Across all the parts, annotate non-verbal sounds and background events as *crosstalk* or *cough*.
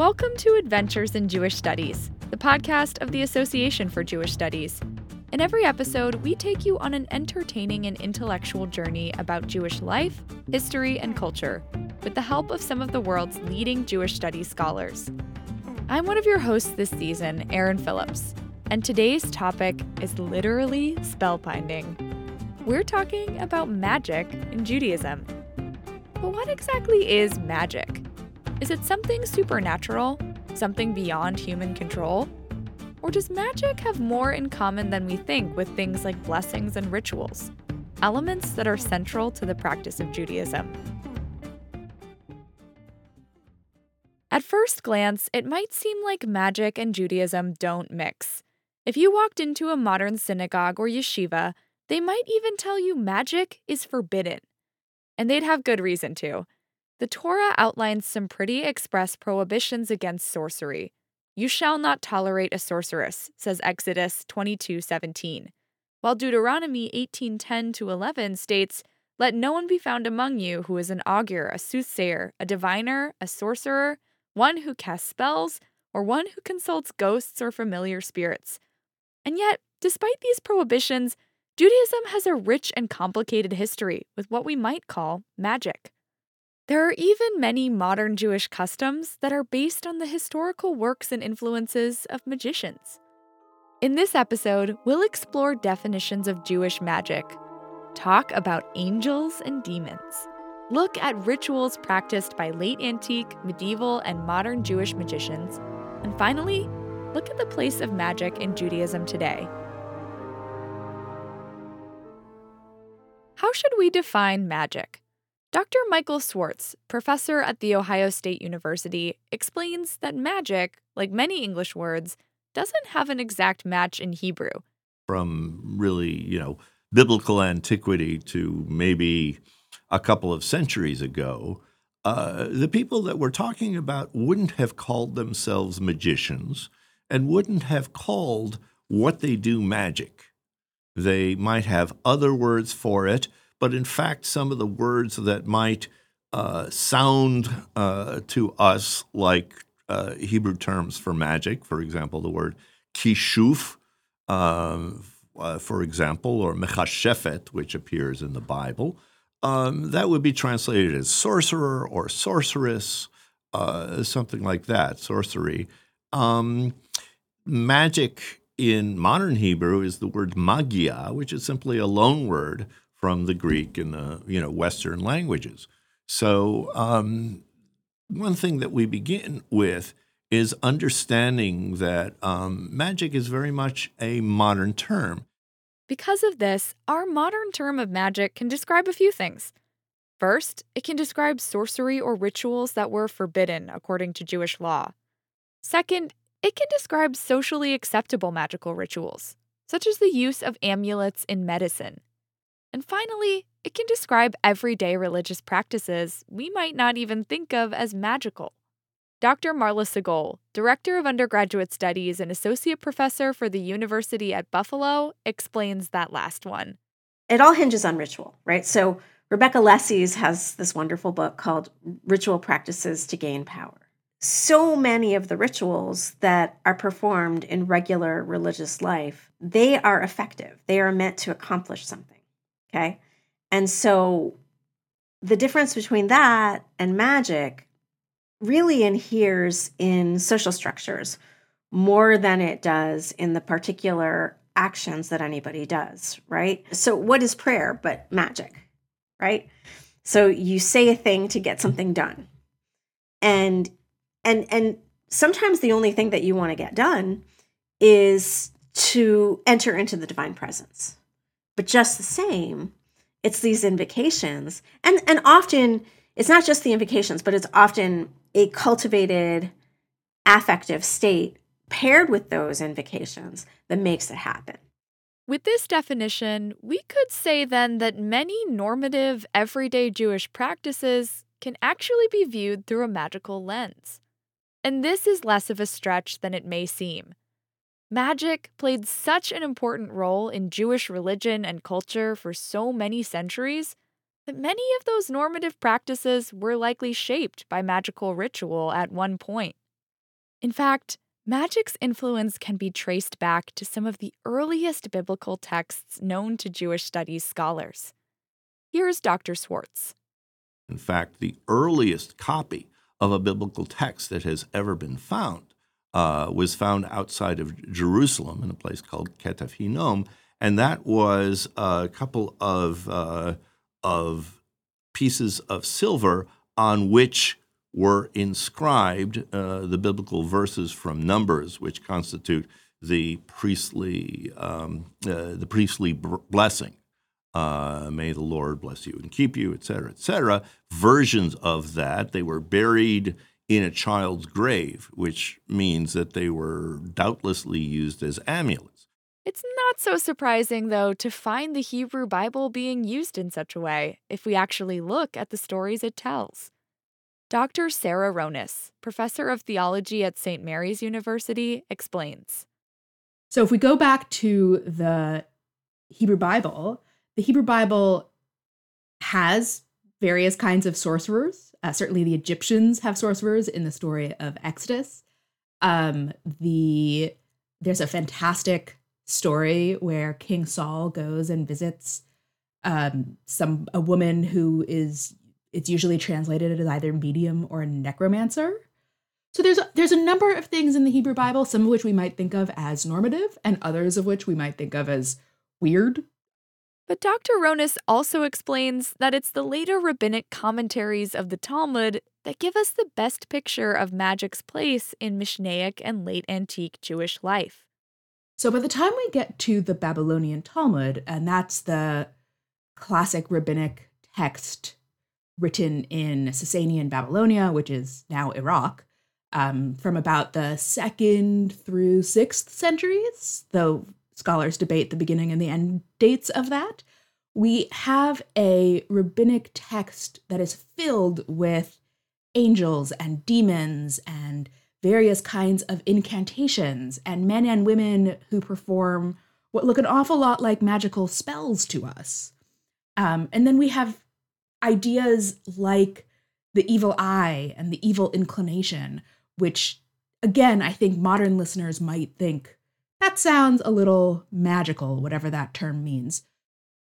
Welcome to Adventures in Jewish Studies, the podcast of the Association for Jewish Studies. In every episode, we take you on an entertaining and intellectual journey about Jewish life, history, and culture with the help of some of the world's leading Jewish studies scholars. I'm one of your hosts this season, Erin Phillips, and today's topic is literally spellbinding. We're talking about magic in Judaism. But what exactly is magic? Is it something supernatural? Something beyond human control? Or does magic have more in common than we think with things like blessings and rituals? Elements that are central to the practice of Judaism. At first glance, it might seem like magic and Judaism don't mix. If you walked into a modern synagogue or yeshiva, they might even tell you magic is forbidden. And they'd have good reason to. The Torah outlines some pretty express prohibitions against sorcery. You shall not tolerate a sorceress, says Exodus 22:17. While Deuteronomy 18:10 to 11 states, "Let no one be found among you who is an augur, a soothsayer, a diviner, a sorcerer, one who casts spells, or one who consults ghosts or familiar spirits." And yet, despite these prohibitions, Judaism has a rich and complicated history with what we might call magic. There are even many modern Jewish customs that are based on the historical works and influences of magicians. In this episode, we'll explore definitions of Jewish magic, talk about angels and demons, look at rituals practiced by late antique, medieval, and modern Jewish magicians, and finally, look at the place of magic in Judaism today. How should we define magic? Dr. Michael Swartz, professor at The Ohio State University, explains that magic, like many English words, doesn't have an exact match in Hebrew. From really, you know, biblical antiquity to maybe a couple of centuries ago, uh, the people that we're talking about wouldn't have called themselves magicians and wouldn't have called what they do magic. They might have other words for it but in fact, some of the words that might uh, sound uh, to us like uh, Hebrew terms for magic, for example, the word kishuf, um, uh, for example, or mechashefet, which appears in the Bible, um, that would be translated as sorcerer or sorceress, uh, something like that, sorcery. Um, magic in modern Hebrew is the word magia, which is simply a loan word from the Greek and the you know Western languages. So um, one thing that we begin with is understanding that um, magic is very much a modern term. Because of this, our modern term of magic can describe a few things. First, it can describe sorcery or rituals that were forbidden according to Jewish law. Second, it can describe socially acceptable magical rituals, such as the use of amulets in medicine. And finally, it can describe everyday religious practices we might not even think of as magical. Dr. Marla Segol, Director of Undergraduate Studies and Associate Professor for the University at Buffalo, explains that last one. It all hinges on ritual, right? So, Rebecca Lesses has this wonderful book called Ritual Practices to Gain Power. So many of the rituals that are performed in regular religious life, they are effective. They are meant to accomplish something. Okay. And so the difference between that and magic really inheres in social structures more than it does in the particular actions that anybody does, right? So, what is prayer but magic, right? So, you say a thing to get something done. And and and sometimes the only thing that you want to get done is to enter into the divine presence but just the same, it's these invocations. And and often it's not just the invocations, but it's often a cultivated affective state paired with those invocations that makes it happen. With this definition, we could say then that many normative, everyday Jewish practices can actually be viewed through a magical lens. And this is less of a stretch than it may seem. Magic played such an important role in Jewish religion and culture for so many centuries that many of those normative practices were likely shaped by magical ritual at one point. In fact, magic's influence can be traced back to some of the earliest biblical texts known to Jewish studies scholars. Here's Dr. Swartz. In fact, the earliest copy of a biblical text that has ever been found uh, was found outside of Jerusalem in a place called Ketef Hinnom, and that was a couple of uh, of pieces of silver on which were inscribed uh, the biblical verses from Numbers, which constitute the priestly um, uh, the priestly blessing. Uh, may the Lord bless you and keep you, et cetera, et cetera. Versions of that. They were buried in a child's grave, which means that they were doubtlessly used as amulets. It's not so surprising, though, to find the Hebrew Bible being used in such a way if we actually look at the stories it tells. Dr. Sarah Ronis, professor of theology at St. Mary's University, explains. So, if we go back to the Hebrew Bible, the Hebrew Bible has various kinds of sorcerers. Uh, certainly, the Egyptians have sorcerers in the story of Exodus. Um, the there's a fantastic story where King Saul goes and visits um, some a woman who is it's usually translated as either medium or necromancer. So there's there's a number of things in the Hebrew Bible, some of which we might think of as normative, and others of which we might think of as weird. But Dr. Ronis also explains that it's the later rabbinic commentaries of the Talmud that give us the best picture of magic's place in Mishnaic and late antique Jewish life. So by the time we get to the Babylonian Talmud, and that's the classic rabbinic text written in Sasanian Babylonia, which is now Iraq, um, from about the second through sixth centuries, though scholars debate the beginning and the end dates of that. We have a rabbinic text that is filled with angels and demons and various kinds of incantations and men and women who perform what look an awful lot like magical spells to us. Um, and then we have ideas like the evil eye and the evil inclination, which, again, I think modern listeners might think that sounds a little magical, whatever that term means.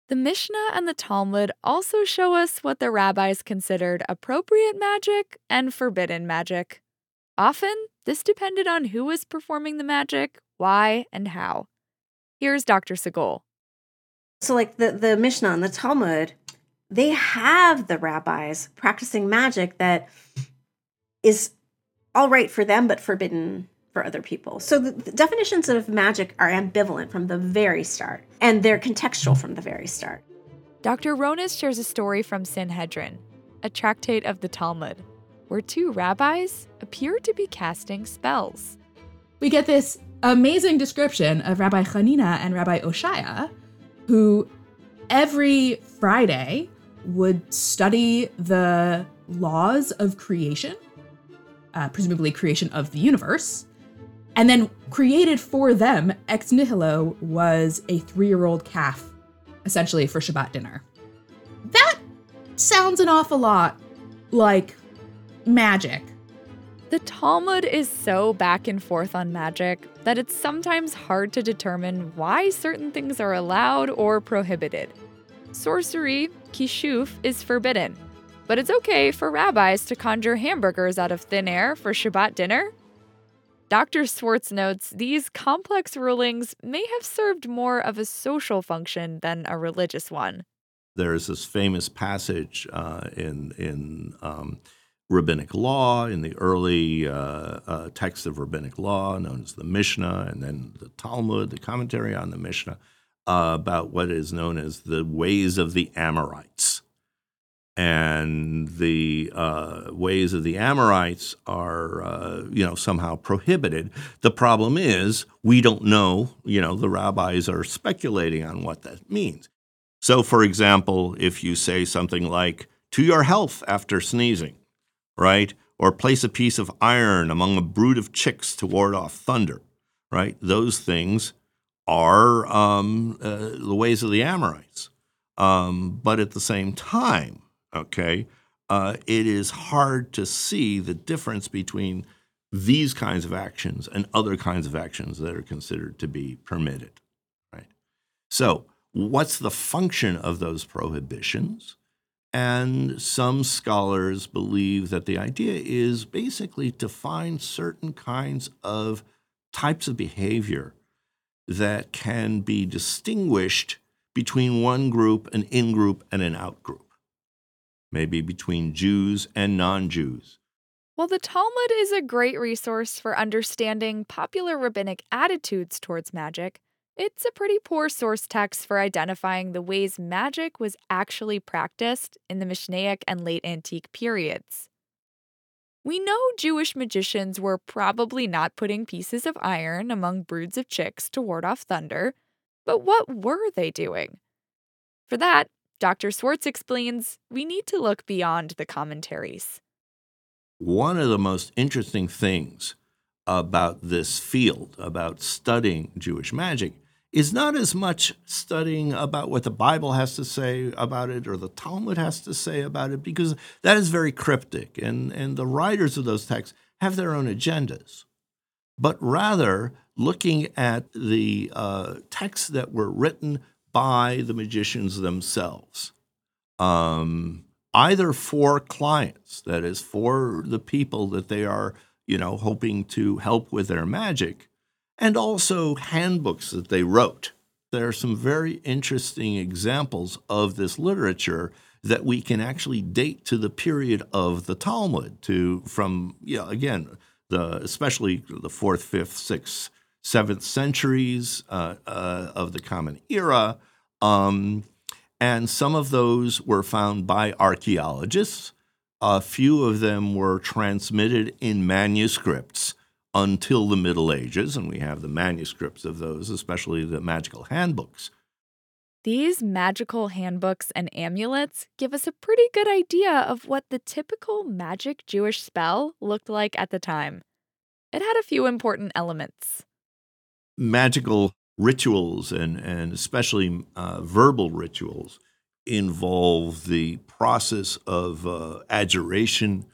The Mishnah and the Talmud also show us what the rabbis considered appropriate magic and forbidden magic. Often, this depended on who was performing the magic, why, and how. Here's Dr. Segol. So, like the, the Mishnah and the Talmud, they have the rabbis practicing magic that is all right for them but forbidden for other people. So the, the, definitions of magic are ambivalent from the very start and they're contextual from the very start. Dr. Ronis shares a story from Sanhedrin, a tractate of the Talmud, where two rabbis appear to be casting spells. We get this amazing description of Rabbi Hanina and Rabbi Oshaya, who every Friday would study the laws of creation, uh, presumably creation of the universe, and then created for them ex nihilo was a three-year-old calf, essentially for Shabbat dinner. That sounds an awful lot like magic. The Talmud is so back and forth on magic that it's sometimes hard to determine why certain things are allowed or prohibited. Sorcery, kishuf, is forbidden, but it's okay for rabbis to conjure hamburgers out of thin air for Shabbat dinner. Dr. Swartz notes these complex rulings may have served more of a social function than a religious one. There's this famous passage uh, in in um, rabbinic law, in the early uh, uh, text of rabbinic law, known as the Mishnah, and then the Talmud, the commentary on the Mishnah, uh, about what is known as the ways of the Amorites. And the uh, ways of the Amorites are, uh, you know, somehow prohibited. The problem is we don't know. You know, the rabbis are speculating on what that means. So, for example, if you say something like "to your health" after sneezing, right, or place a piece of iron among a brood of chicks to ward off thunder, right? Those things are um, uh, the ways of the Amorites. Um, but at the same time, okay, uh, it is hard to see the difference between these kinds of actions and other kinds of actions that are considered to be permitted. Right. So, what's the function of those prohibitions? And some scholars believe that the idea is basically to find certain kinds of types of behavior that can be distinguished between one group, an in group, and an out group, maybe between Jews and non Jews. While the Talmud is a great resource for understanding popular rabbinic attitudes towards magic, it's a pretty poor source text for identifying the ways magic was actually practiced in the Mishnaic and late antique periods. We know Jewish magicians were probably not putting pieces of iron among broods of chicks to ward off thunder, but what were they doing? For that, Dr. Swartz explains we need to look beyond the commentaries. One of the most interesting things about this field, about studying Jewish magic, is not as much studying about what the Bible has to say about it or the Talmud has to say about it, because that is very cryptic, and, and the writers of those texts have their own agendas. But rather, looking at the uh, texts that were written by the magicians themselves, um, either for clients, that is, for the people that they are, you know, hoping to help with their magic, and also handbooks that they wrote. There are some very interesting examples of this literature that we can actually date to the period of the Talmud, to from know, again the especially the fourth, fifth, sixth, seventh centuries uh, uh, of the Common Era, um, and some of those were found by archaeologists. A few of them were transmitted in manuscripts until the Middle Ages, and we have the manuscripts of those, especially the magical handbooks. These magical handbooks and amulets give us a pretty good idea of what the typical magic Jewish spell looked like at the time. It had a few important elements. Magical rituals, and, and especially uh, verbal rituals, involve the process of uh, adjuration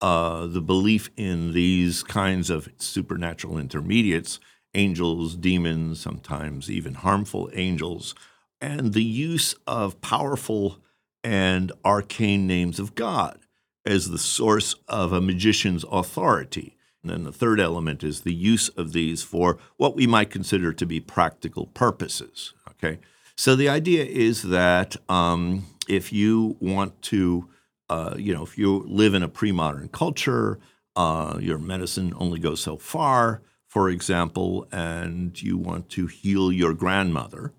uh, the belief in these kinds of supernatural intermediates, angels, demons, sometimes even harmful angels, and the use of powerful and arcane names of God as the source of a magician's authority. And then the third element is the use of these for what we might consider to be practical purposes. Okay, so the idea is that um, if you want to uh, you know, if you live in a pre-modern culture, uh, your medicine only goes so far, for example, and you want to heal your grandmother,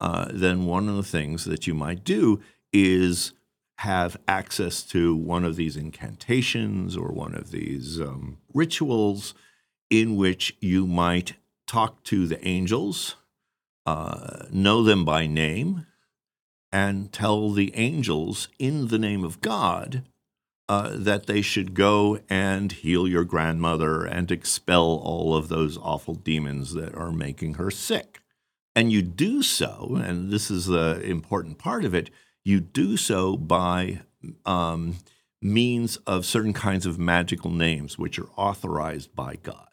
uh, then one of the things that you might do is have access to one of these incantations or one of these um, rituals in which you might talk to the angels, uh, know them by name, and tell the angels in the name of God uh, that they should go and heal your grandmother and expel all of those awful demons that are making her sick. And you do so, and this is the important part of it, you do so by um, means of certain kinds of magical names which are authorized by God.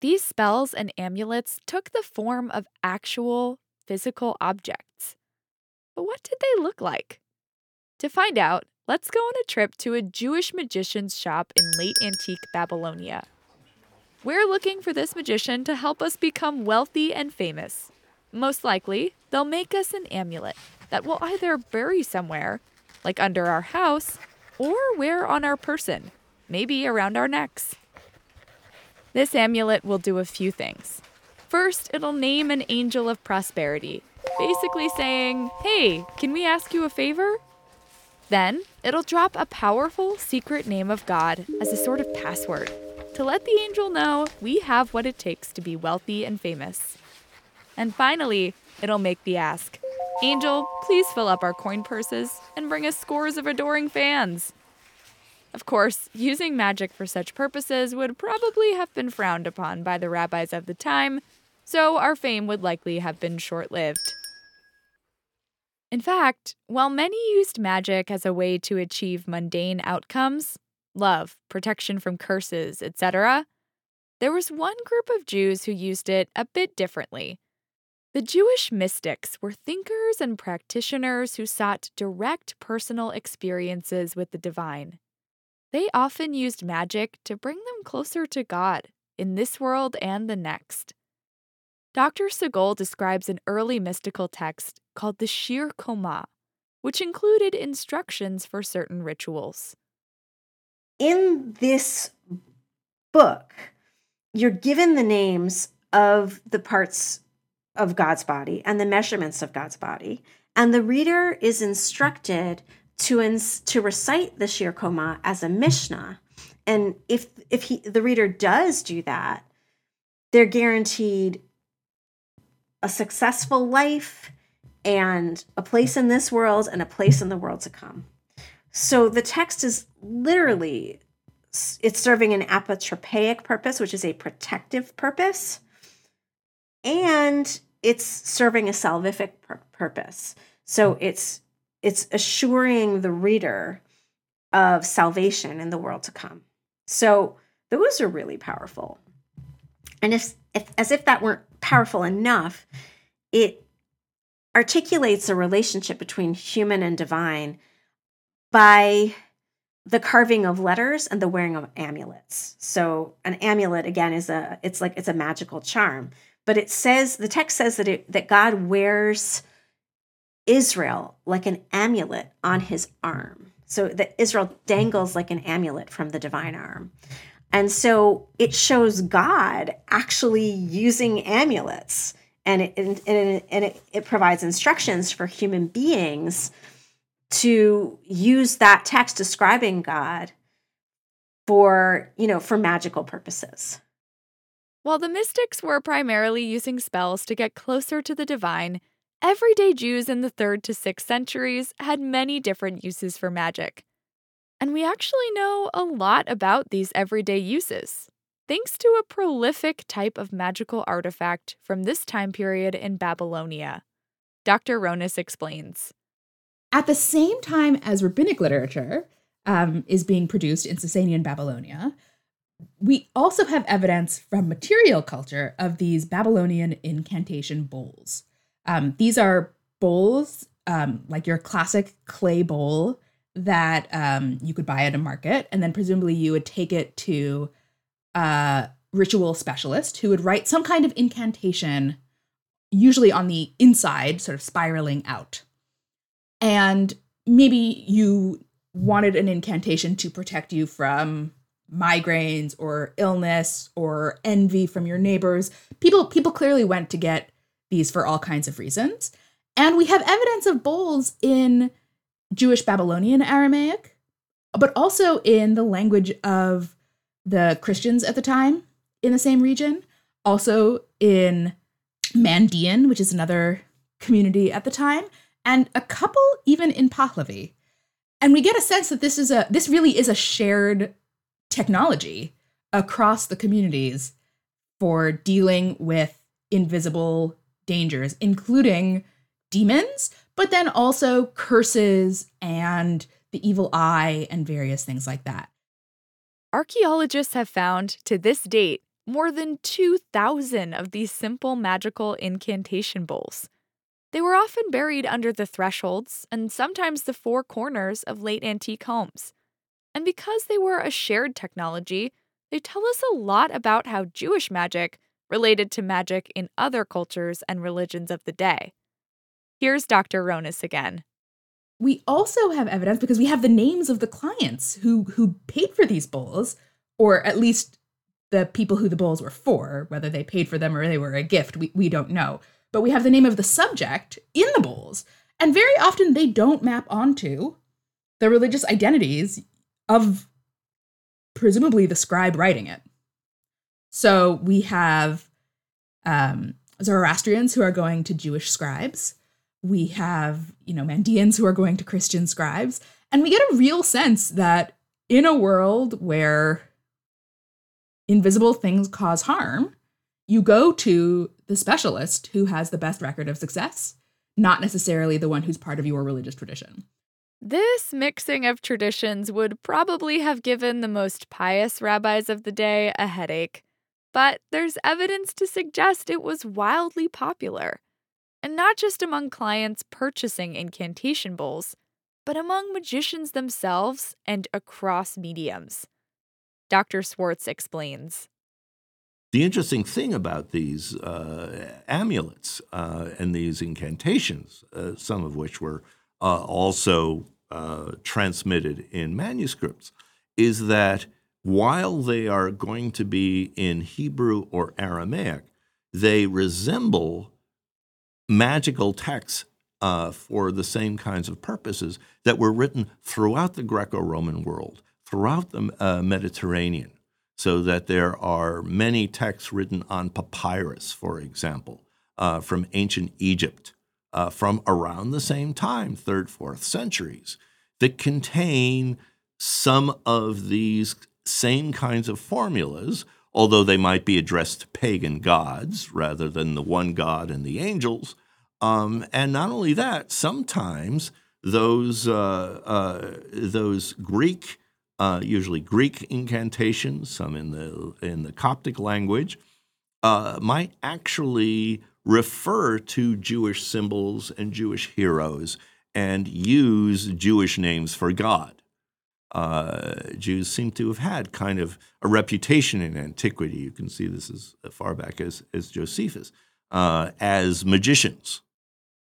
These spells and amulets took the form of actual physical objects. But what did they look like? To find out, let's go on a trip to a Jewish magician's shop in late antique Babylonia. We're looking for this magician to help us become wealthy and famous. Most likely, they'll make us an amulet that we'll either bury somewhere, like under our house, or wear on our person, maybe around our necks. This amulet will do a few things. First, it'll name an angel of prosperity, basically saying, Hey, can we ask you a favor? Then, it'll drop a powerful secret name of God as a sort of password to let the angel know we have what it takes to be wealthy and famous. And finally, it'll make the ask Angel, please fill up our coin purses and bring us scores of adoring fans. Of course, using magic for such purposes would probably have been frowned upon by the rabbis of the time, so our fame would likely have been short lived. In fact, while many used magic as a way to achieve mundane outcomes, love, protection from curses, etc., there was one group of Jews who used it a bit differently. The Jewish mystics were thinkers and practitioners who sought direct personal experiences with the divine. They often used magic to bring them closer to God in this world and the next. Dr. Segol describes an early mystical text called the Shi'ur Qomah, which included instructions for certain rituals. In this book, you're given the names of the parts of God's body and the measurements of God's body, and the reader is instructed to ins- to recite the Shi'ur Qomah as a Mishnah. And if if he the reader does do that, they're guaranteed a successful life and a place in this world and a place in the world to come. So the text is literally it's serving an apotropaic purpose, which is a protective purpose, and it's serving a salvific pur- purpose. So it's it's assuring the reader of salvation in the world to come. So those are really powerful. And if, if as if that weren't powerful enough, it articulates a relationship between human and divine by the carving of letters and the wearing of amulets. So an amulet again is a it's like it's a magical charm, but it says the text says that it that God wears Israel like an amulet on his arm. So that Israel dangles like an amulet from the divine arm. And so it shows God actually using amulets and it, and, and, and it, it provides instructions for human beings to use that text describing God for, you know, for magical purposes. While the mystics were primarily using spells to get closer to the divine, everyday Jews in the 3rd to 6th centuries had many different uses for magic. And we actually know a lot about these everyday uses, thanks to a prolific type of magical artifact from this time period in Babylonia. Dr. Ronis explains. At the same time as rabbinic literature um, is being produced in Sasanian Babylonia, we also have evidence from material culture of these Babylonian incantation bowls. Um, these are bowls, um, like your classic clay bowl that um, you could buy at a market, and then presumably you would take it to a ritual specialist who would write some kind of incantation, usually on the inside, sort of spiraling out. And maybe you wanted an incantation to protect you from migraines or illness or envy from your neighbors. People people clearly went to get these for all kinds of reasons. And we have evidence of bowls in Jewish Babylonian Aramaic, but also in the language of the Christians at the time in the same region, also in Mandean, which is another community at the time, and a couple even in Pahlavi. And we get a sense that this is a this really is a shared technology across the communities for dealing with invisible dangers, including demons, but then also curses and the evil eye and various things like that. Archaeologists have found to this date more than 2,000 of these simple magical incantation bowls. They were often buried under the thresholds and sometimes the four corners of late antique homes. And because they were a shared technology, they tell us a lot about how Jewish magic related to magic in other cultures and religions of the day. Here's Dr. Ronis again. We also have evidence because we have the names of the clients who who paid for these bowls, or at least the people who the bowls were for, whether they paid for them or they were a gift, we, we don't know. But we have the name of the subject in the bowls. And very often they don't map onto the religious identities of presumably the scribe writing it. So we have um, Zoroastrians who are going to Jewish scribes we have, you know, Mandeans who are going to Christian scribes. And we get a real sense that in a world where invisible things cause harm, you go to the specialist who has the best record of success, not necessarily the one who's part of your religious tradition. This mixing of traditions would probably have given the most pious rabbis of the day a headache, but there's evidence to suggest it was wildly popular. And not just among clients purchasing incantation bowls, but among magicians themselves and across mediums. Dr. Swartz explains. The interesting thing about these uh, amulets uh, and these incantations, uh, some of which were uh, also uh, transmitted in manuscripts, is that while they are going to be in Hebrew or Aramaic, they resemble magical texts uh, for the same kinds of purposes that were written throughout the Greco Roman world, throughout the uh, Mediterranean, so that there are many texts written on papyrus, for example, uh, from ancient Egypt, uh, from around the same time, third, fourth centuries, that contain some of these same kinds of formulas, although they might be addressed to pagan gods rather than the one god and the angels. Um, and not only that, sometimes those uh, uh, those Greek, uh, usually Greek incantations, some in the in the Coptic language, uh, might actually refer to Jewish symbols and Jewish heroes and use Jewish names for God. Uh, Jews seem to have had kind of a reputation in antiquity. You can see this as far back as, as Josephus, uh, as magicians.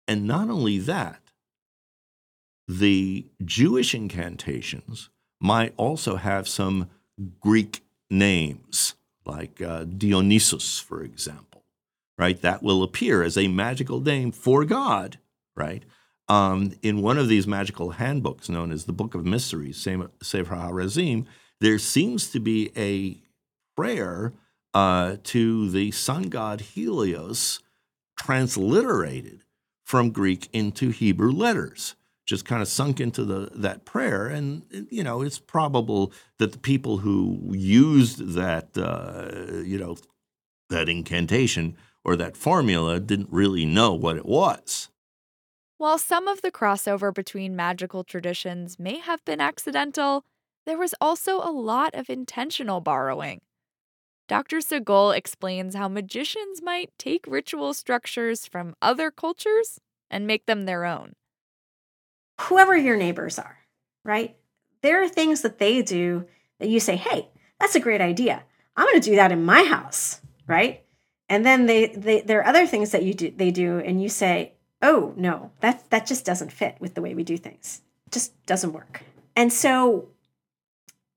And not only that, the Jewish incantations might also have some Greek names, like uh, Dionysus, for example, right? That will appear as a magical name for God, right? Um, in one of these magical handbooks known as the Book of Mysteries, Sefer HaRazim, there seems to be a prayer uh, to the sun god Helios transliterated from Greek into Hebrew letters. Just kind of sunk into the that prayer, and you know it's probable that the people who used that uh, you know that incantation or that formula didn't really know what it was. While some of the crossover between magical traditions may have been accidental, there was also a lot of intentional borrowing. Dr. Segol explains how magicians might take ritual structures from other cultures and make them their own. Whoever your neighbors are, right? There are things that they do that you say, hey, that's a great idea. I'm going to do that in my house, right? And then they, they there are other things that you do they do and you say, "Oh, no. That that just doesn't fit with the way we do things. Just doesn't work." And so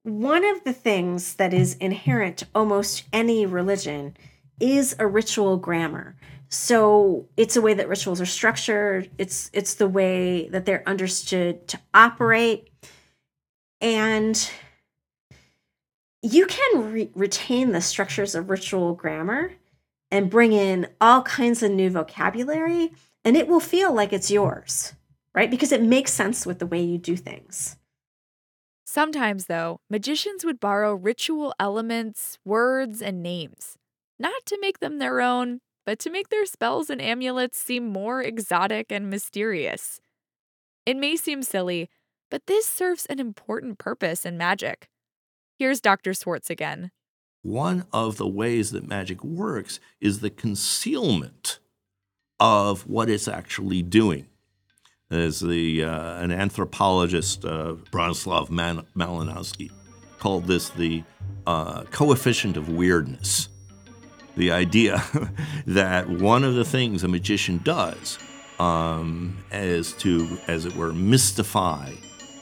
one of the things that is inherent to almost any religion is a ritual grammar. So it's a way that rituals are structured. It's it's the way that they're understood to operate, and you can re- retain the structures of ritual grammar and bring in all kinds of new vocabulary, and it will feel like it's yours, right? Because it makes sense with the way you do things. Sometimes, though, magicians would borrow ritual elements, words, and names, not to make them their own, but to make their spells and amulets seem more exotic and mysterious. It may seem silly, but this serves an important purpose in magic. Here's Dr. Swartz again. One of the ways that magic works is the concealment of what it's actually doing. As the uh, an anthropologist, uh, Man- Malinowski, called this the uh, coefficient of weirdness. The idea *laughs* that one of the things a magician does um, is to, as it were, mystify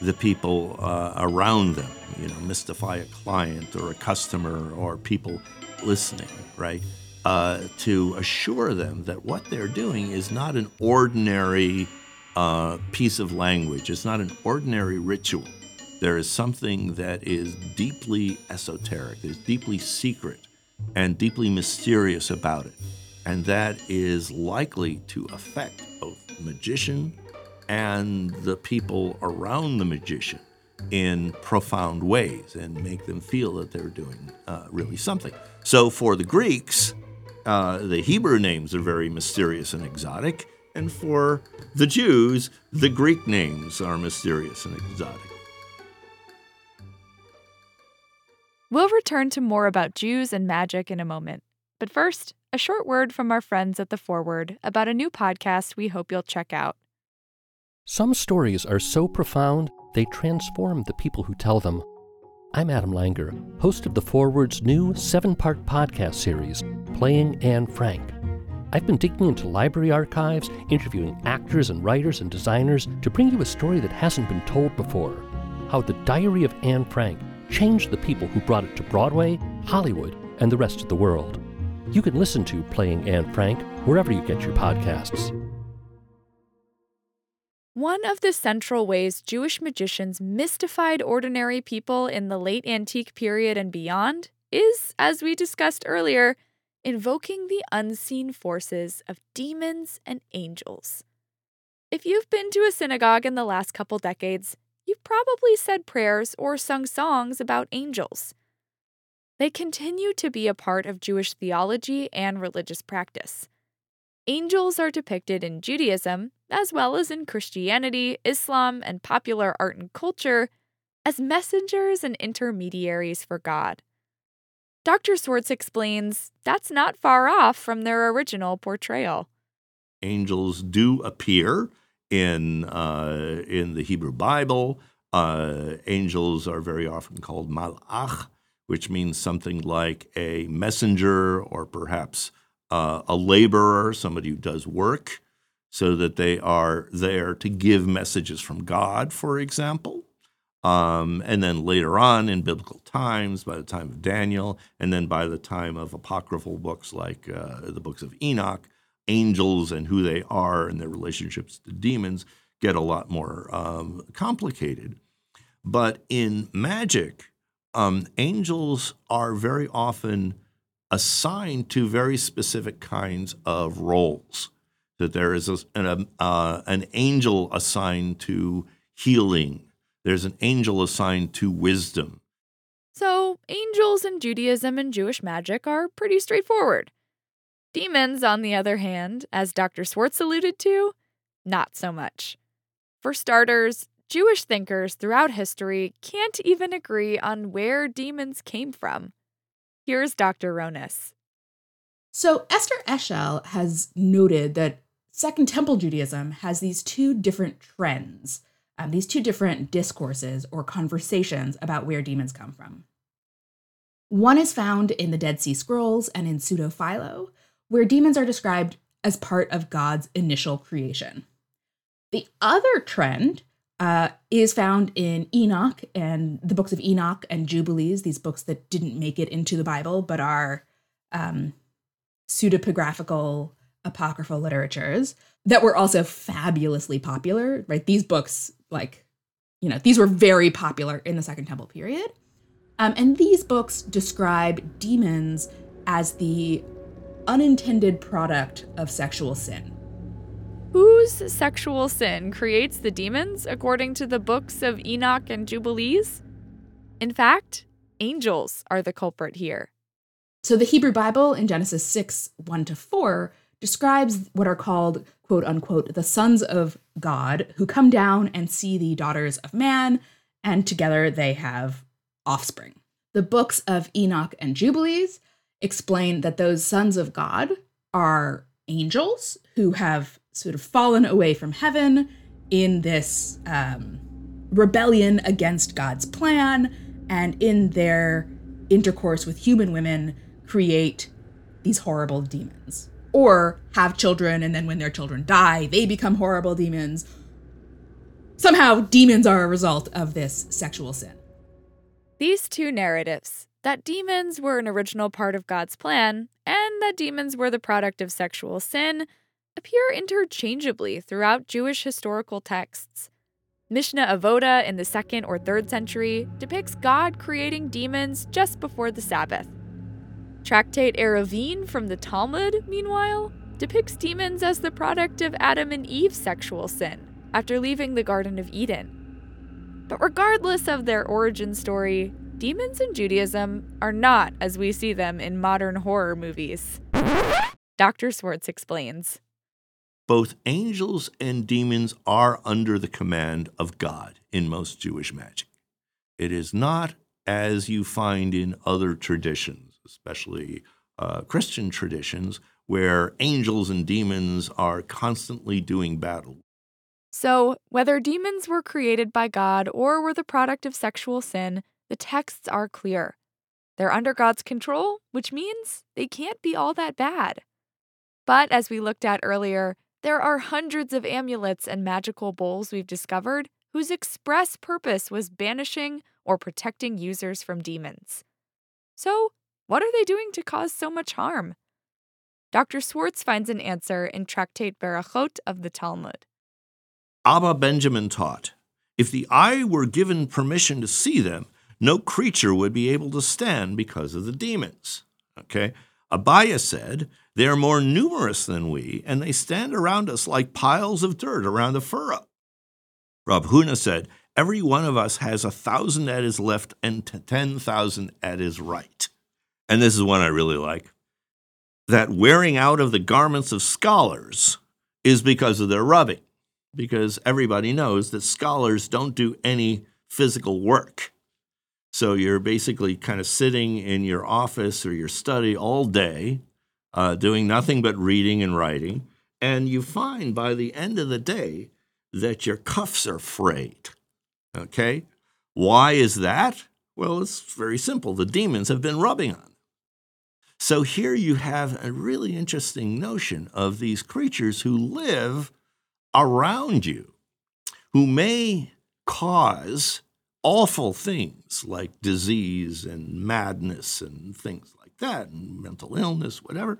the people uh, around them. You know, mystify a client or a customer or people listening, right? Uh, to assure them that what they're doing is not an ordinary uh, piece of language. It's not an ordinary ritual. There is something that is deeply esoteric, is deeply secret, and deeply mysterious about it. And that is likely to affect both the magician and the people around the magician in profound ways and make them feel that they're doing uh, really something. So for the Greeks, uh, the Hebrew names are very mysterious and exotic And for the Jews, the Greek names are mysterious and exotic. We'll return to more about Jews and magic in a moment. But first, a short word from our friends at The Forward about a new podcast we hope you'll check out. Some stories are so profound, they transform the people who tell them. I'm Adam Langer, host of The Forward's new seven part podcast series, Playing Anne Frank. I've been digging into library archives, interviewing actors and writers and designers to bring you a story that hasn't been told before how the Diary of Anne Frank changed the people who brought it to Broadway, Hollywood, and the rest of the world. You can listen to Playing Anne Frank wherever you get your podcasts. One of the central ways Jewish magicians mystified ordinary people in the late antique period and beyond is, as we discussed earlier, invoking the unseen forces of demons and angels. If you've been to a synagogue in the last couple decades, you've probably said prayers or sung songs about angels. They continue to be a part of Jewish theology and religious practice. Angels are depicted in Judaism, as well as in Christianity, Islam, and popular art and culture, as messengers and intermediaries for God. Dr. Swartz explains that's not far off from their original portrayal. Angels do appear in uh, in the Hebrew Bible. Uh, angels are very often called malach, which means something like a messenger or perhaps uh, a laborer, somebody who does work, so that they are there to give messages from God, for example. Um, and then later on in biblical times, by the time of Daniel, and then by the time of apocryphal books like uh, the books of Enoch, angels and who they are and their relationships to demons get a lot more um, complicated. But in magic, um, angels are very often assigned to very specific kinds of roles. That there is a, an, uh, an angel assigned to healing there's an angel assigned to wisdom. So, angels in Judaism and Jewish magic are pretty straightforward. Demons, on the other hand, as Dr. Swartz alluded to, not so much. For starters, Jewish thinkers throughout history can't even agree on where demons came from. Here's Dr. Ronis. So, Esther Eshel has noted that Second Temple Judaism has these two different trends um, these two different discourses or conversations about where demons come from. One is found in the Dead Sea Scrolls and in Pseudo Philo, where demons are described as part of God's initial creation. The other trend uh, is found in Enoch and the books of Enoch and Jubilees, these books that didn't make it into the Bible but are um, pseudepigraphical apocryphal literatures that were also fabulously popular, right? These books like, you know, these were very popular in the Second Temple period. Um, and these books describe demons as the unintended product of sexual sin. Whose sexual sin creates the demons, according to the books of Enoch and Jubilees? In fact, angels are the culprit here. So the Hebrew Bible in Genesis 6 1 to 4 describes what are called, quote unquote, the sons of God who come down and see the daughters of man, and together they have offspring. The books of Enoch and Jubilees explain that those sons of God are angels who have sort of fallen away from heaven in this um, rebellion against God's plan, and in their intercourse with human women, create these horrible demons or have children and then when their children die, they become horrible demons. Somehow, demons are a result of this sexual sin. These two narratives that demons were an original part of God's plan and that demons were the product of sexual sin appear interchangeably throughout Jewish historical texts. Mishnah Avoda in the 2nd or 3rd century depicts God creating demons just before the Sabbath. Tractate Eruvin from the Talmud, meanwhile, depicts demons as the product of Adam and Eve's sexual sin after leaving the Garden of Eden. But regardless of their origin story, demons in Judaism are not as we see them in modern horror movies. Dr. Swartz explains. Both angels and demons are under the command of God in most Jewish magic. It is not as you find in other traditions, especially uh, Christian traditions, where angels and demons are constantly doing battle. So, whether demons were created by God or were the product of sexual sin, the texts are clear. They're under God's control, which means they can't be all that bad. But as we looked at earlier, there are hundreds of amulets and magical bowls we've discovered whose express purpose was banishing or protecting users from demons. So, what are they doing to cause so much harm? Dr. Swartz finds an answer in Tractate Berachot of the Talmud. Abba Benjamin taught if the eye were given permission to see them, no creature would be able to stand because of the demons. Okay? Abaye said, They are more numerous than we, and they stand around us like piles of dirt around a furrow. Rav Huna said, Every one of us has a thousand at his left and ten thousand at his right. And this is one I really like. That wearing out of the garments of scholars is because of their rubbing, because everybody knows that scholars don't do any physical work. So you're basically kind of sitting in your office or your study all day, uh, doing nothing but reading and writing. And you find by the end of the day that your cuffs are frayed. Okay? Why is that? Well, it's very simple. The demons have been rubbing on. So here you have a really interesting notion of these creatures who live around you, who may cause awful things like disease and madness and things like that, and mental illness, whatever.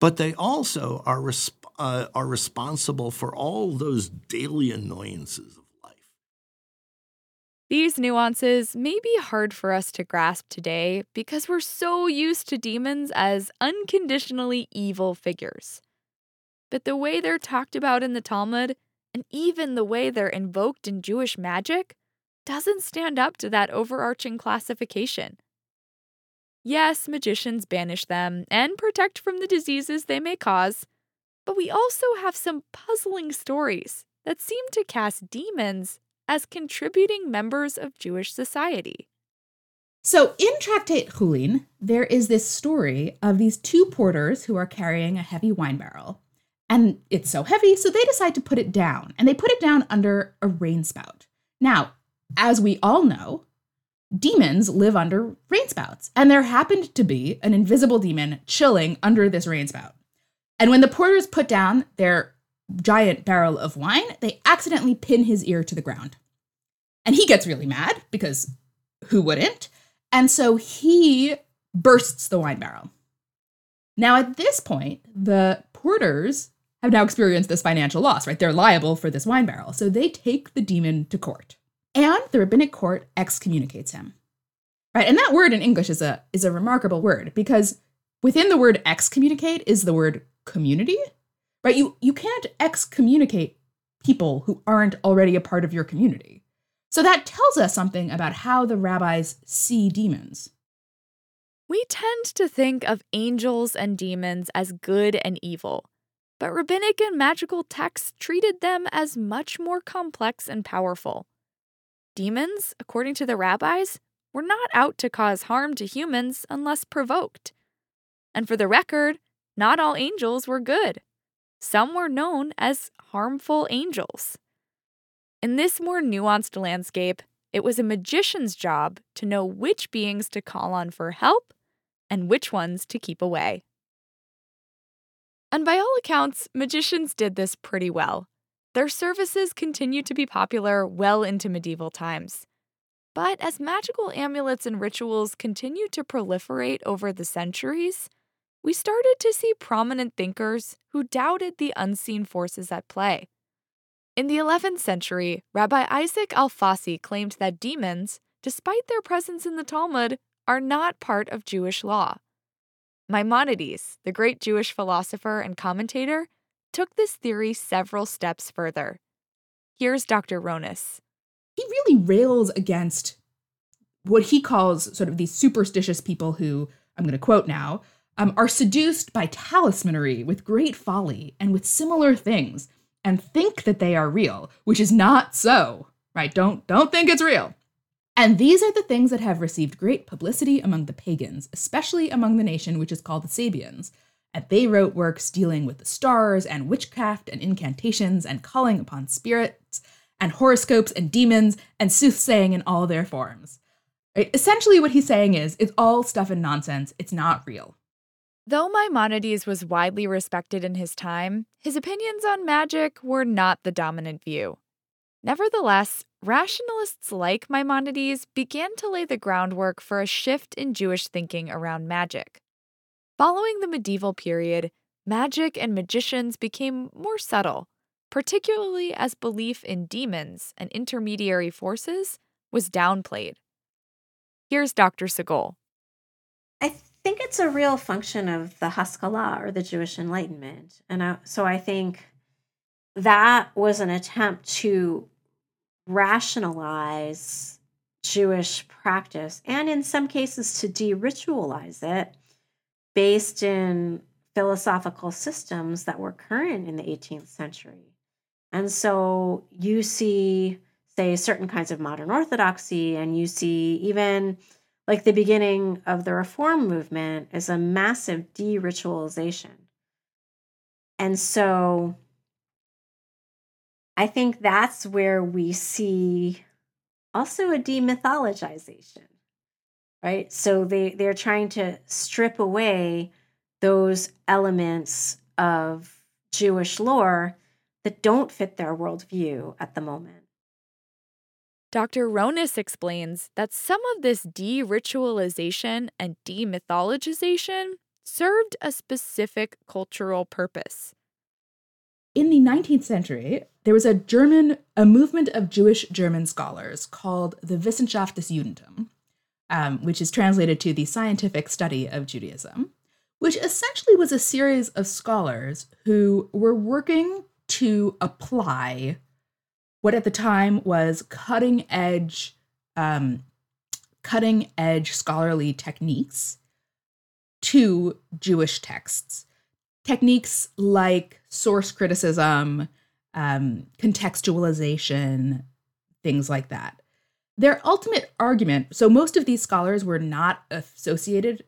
But they also are, resp- uh, are responsible for all those daily annoyances of life. These nuances may be hard for us to grasp today because we're so used to demons as unconditionally evil figures. But the way they're talked about in the Talmud, and even the way they're invoked in Jewish magic, doesn't stand up to that overarching classification. Yes, magicians banish them and protect from the diseases they may cause, but we also have some puzzling stories that seem to cast demons as contributing members of Jewish society. So, in Tractate Chulin, there is this story of these two porters who are carrying a heavy wine barrel. And it's so heavy, so they decide to put it down, and they put it down under a rain spout. Now, as we all know, demons live under rainspouts. And there happened to be an invisible demon chilling under this rainspout. And when the porters put down their giant barrel of wine, they accidentally pin his ear to the ground. And he gets really mad because who wouldn't? And so he bursts the wine barrel. Now, at this point, the porters have now experienced this financial loss, right? They're liable for this wine barrel. So they take the demon to court and the rabbinic court excommunicates him. Right? And that word in English is a is a remarkable word because within the word excommunicate is the word community. Right? You you can't excommunicate people who aren't already a part of your community. So that tells us something about how the rabbis see demons. We tend to think of angels and demons as good and evil, but rabbinic and magical texts treated them as much more complex and powerful. Demons, according to the rabbis, were not out to cause harm to humans unless provoked. And for the record, not all angels were good. Some were known as harmful angels. In this more nuanced landscape, it was a magician's job to know which beings to call on for help and which ones to keep away. And by all accounts, magicians did this pretty well. Their services continued to be popular well into medieval times. But as magical amulets and rituals continued to proliferate over the centuries, we started to see prominent thinkers who doubted the unseen forces at play. In the 11th century, Rabbi Isaac Alfasi claimed that demons, despite their presence in the Talmud, are not part of Jewish law. Maimonides, the great Jewish philosopher and commentator, took this theory several steps further. Here's Dr. Ronis. He really rails against what he calls sort of these superstitious people who, I'm going to quote now, um, are seduced by talismanry with great folly and with similar things and think that they are real, which is not so, right? Don't don't think it's real. And these are the things that have received great publicity among the pagans, especially among the nation which is called the Sabians. And they wrote works dealing with the stars and witchcraft and incantations and calling upon spirits and horoscopes and demons and soothsaying in all their forms. Right? Essentially, what he's saying is it's all stuff and nonsense, it's not real. Though Maimonides was widely respected in his time, his opinions on magic were not the dominant view. Nevertheless, rationalists like Maimonides began to lay the groundwork for a shift in Jewish thinking around magic. Following the medieval period, magic and magicians became more subtle, particularly as belief in demons and intermediary forces was downplayed. Here's Dr. Segol. I think it's a real function of the Haskalah or the Jewish Enlightenment. And I, so I think that was an attempt to rationalize Jewish practice and in some cases to de ritualize it based in philosophical systems that were current in the 18th century. And so you see, say, certain kinds of modern orthodoxy, and you see even like the beginning of the reform movement is a massive de-ritualization and so i think that's where we see also a demythologization right so they they're trying to strip away those elements of jewish lore that don't fit their worldview at the moment Dr. Ronis explains that some of this de ritualization and demythologization served a specific cultural purpose. In the 19th century, there was a German, a movement of Jewish German scholars called the Wissenschaft des Judentum, um, which is translated to the scientific study of Judaism, which essentially was a series of scholars who were working to apply what at the time was cutting edge um, cutting edge scholarly techniques to Jewish texts. Techniques like source criticism, um, contextualization, things like that. Their ultimate argument so, most of these scholars were not associated,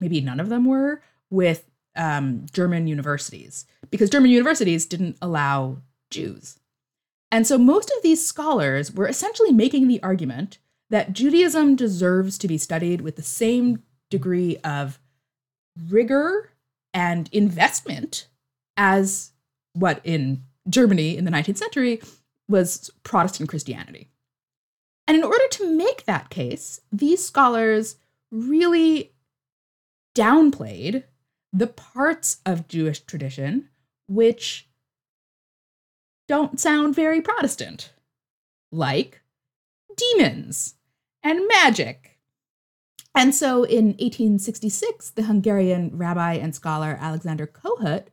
maybe none of them were, with um, German universities because German universities didn't allow Jews. And so most of these scholars were essentially making the argument that Judaism deserves to be studied with the same degree of rigor and investment as what in Germany in the 19th century was Protestant Christianity. And in order to make that case, these scholars really downplayed the parts of Jewish tradition which don't sound very Protestant, like demons and magic. And so in 1866, the Hungarian rabbi and scholar Alexander Kohut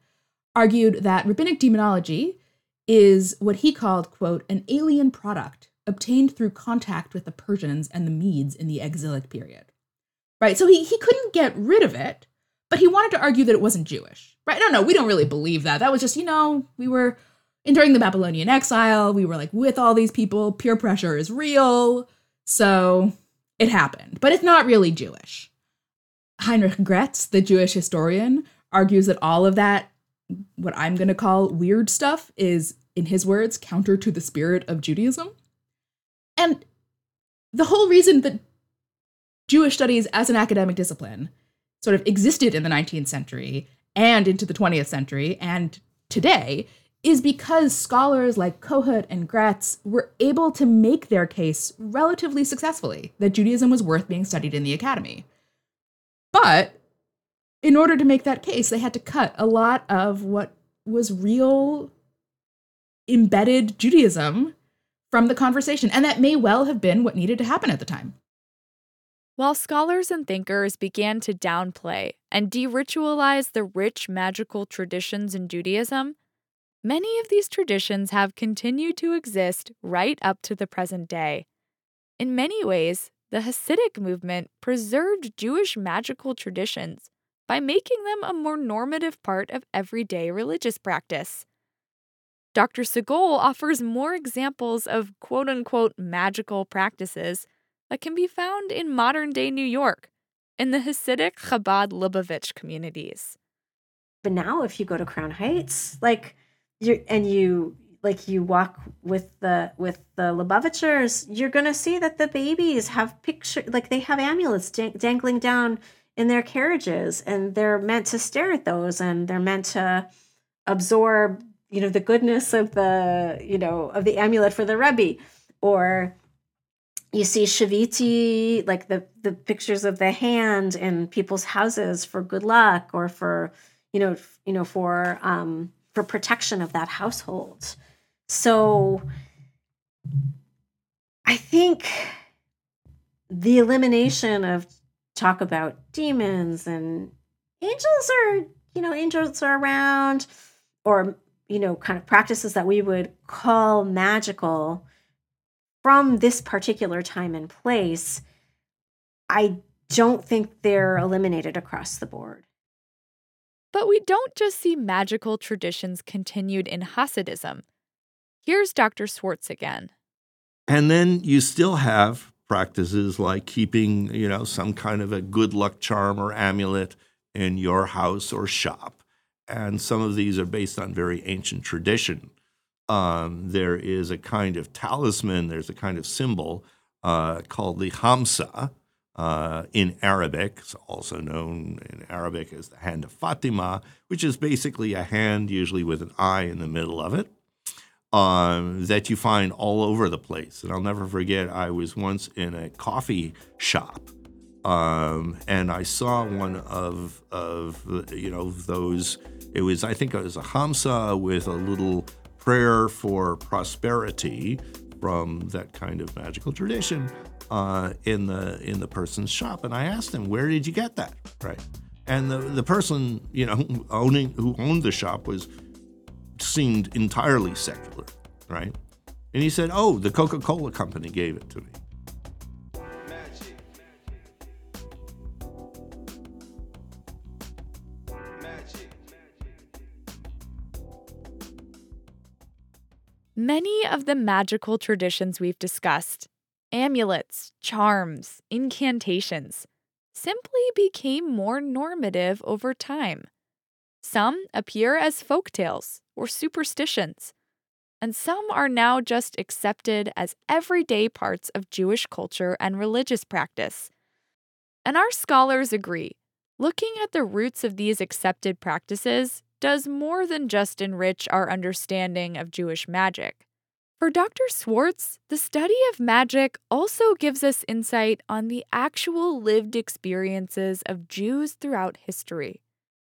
argued that rabbinic demonology is what he called, quote, an alien product obtained through contact with the Persians and the Medes in the exilic period. Right? So he, he couldn't get rid of it, but he wanted to argue that it wasn't Jewish. Right? No, no, we don't really believe that. That was just, you know, we were and during the Babylonian exile, we were like with all these people, peer pressure is real. So it happened, but it's not really Jewish. Heinrich Graetz, the Jewish historian, argues that all of that, what I'm going to call weird stuff, is, in his words, counter to the spirit of Judaism. And the whole reason that Jewish studies as an academic discipline sort of existed in the 19th century and into the 20th century and today is because scholars like Kohut and Graetz were able to make their case relatively successfully that Judaism was worth being studied in the academy. But in order to make that case, they had to cut a lot of what was real embedded Judaism from the conversation. And that may well have been what needed to happen at the time. While scholars and thinkers began to downplay and de ritualize the rich magical traditions in Judaism, Many of these traditions have continued to exist right up to the present day. In many ways, the Hasidic movement preserved Jewish magical traditions by making them a more normative part of everyday religious practice. Dr. Segol offers more examples of quote unquote magical practices that can be found in modern day New York in the Hasidic Chabad Lubavitch communities. But now, if you go to Crown Heights, like you and you like you walk with the with the Lubavitchers, you're gonna see that the babies have picture like they have amulets dang- dangling down in their carriages, and they're meant to stare at those, and they're meant to absorb you know the goodness of the you know of the amulet for the rebbe. Or you see shiviti like the the pictures of the hand in people's houses for good luck or for you know you know for um for protection of that household. So i think the elimination of talk about demons and angels are you know angels are around or you know kind of practices that we would call magical from this particular time and place, I don't think they're eliminated across the board. But we don't just see magical traditions continued in Hasidism. Here's Dr. Swartz again. And then you still have practices like keeping, you know, some kind of a good luck charm or amulet in your house or shop. And some of these are based on very ancient tradition. Um, there is a kind of talisman, there's a kind of symbol uh, called the Hamsa uh, in Arabic, it's also known in Arabic as the hand of Fatima, which is basically a hand, usually with an eye in the middle of it, um, that you find all over the place. And I'll never forget, I was once in a coffee shop. Um, and I saw one of, of you know those. It was I think it was a hamsa with a little prayer for prosperity from that kind of magical tradition uh, in the in the person's shop. And I asked him, "Where did you get that?" Right, and the the person you know owning who owned the shop was seemed entirely secular, right? And he said, "Oh, the Coca Cola company gave it to me." Many of the magical traditions we've discussed amulets, charms, incantations simply became more normative over time. Some appear as folk tales or superstitions, and some are now just accepted as everyday parts of Jewish culture and religious practice. And our scholars agree looking at the roots of these accepted practices does more than just enrich our understanding of Jewish magic. For Dr. Swartz, the study of magic also gives us insight on the actual lived experiences of Jews throughout history.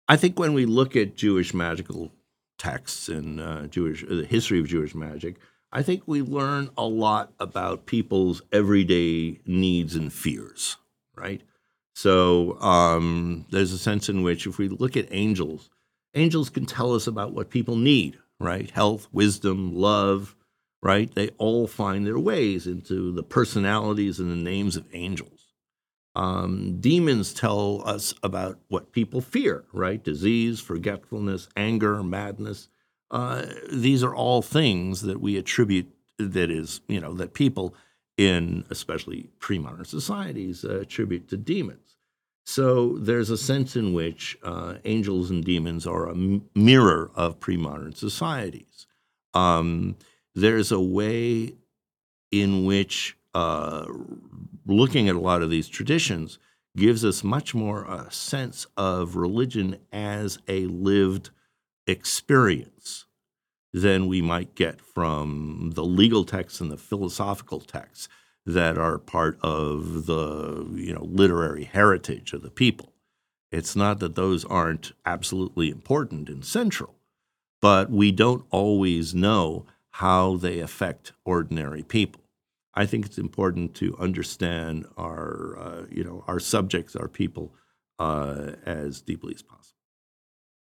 I think when we look at Jewish magical texts and uh, Jewish uh, the history of Jewish magic, I think we learn a lot about people's everyday needs and fears, right? So um, there's a sense in which if we look at angels, angels can tell us about what people need, right? Health, wisdom, love, right? They all find their ways into the personalities and the names of angels. Um, demons tell us about what people fear, right? Disease, forgetfulness, anger, madness. Uh, these are all things that we attribute, that is, you know, that people in especially pre modern societies uh, attribute to demons. So there's a sense in which uh, angels and demons are a m- mirror of pre modern societies. Um, there's a way in which uh, looking at a lot of these traditions gives us much more a sense of religion as a lived experience than we might get from the legal texts and the philosophical texts that are part of the you know literary heritage of the people. It's not that those aren't absolutely important and central, but we don't always know how they affect ordinary people. I think it's important to understand our uh, you know our subjects, our people, uh, as deeply as possible.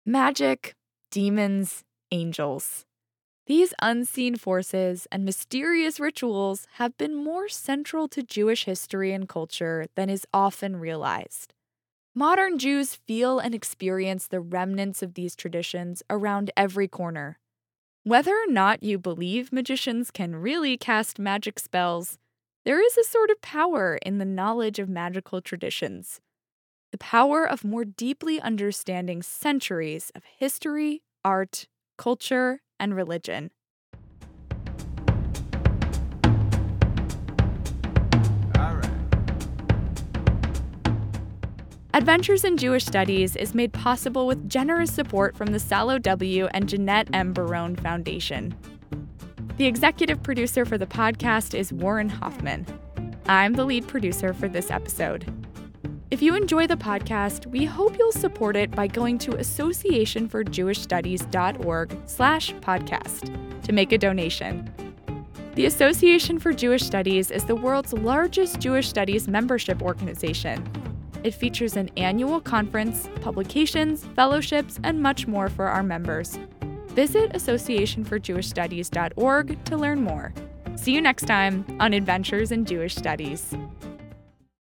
Magic, demons, angels. These unseen forces and mysterious rituals have been more central to Jewish history and culture than is often realized. Modern Jews feel and experience the remnants of these traditions around every corner. Whether or not you believe magicians can really cast magic spells, there is a sort of power in the knowledge of magical traditions. The power of more deeply understanding centuries of history, art, culture, and religion. Adventures in Jewish Studies is made possible with generous support from the Salo W. and Jeanette M. Baron Foundation. The executive producer for the podcast is Warren Hoffman. I'm the lead producer for this episode. If you enjoy the podcast, we hope you'll support it by going to associationforjewishstudies.org slash podcast to make a donation. The Association for Jewish Studies is the world's largest Jewish studies membership organization. It features an annual conference, publications, fellowships, and much more for our members. Visit associationforjewishstudies.org to learn more. See you next time on Adventures in Jewish Studies.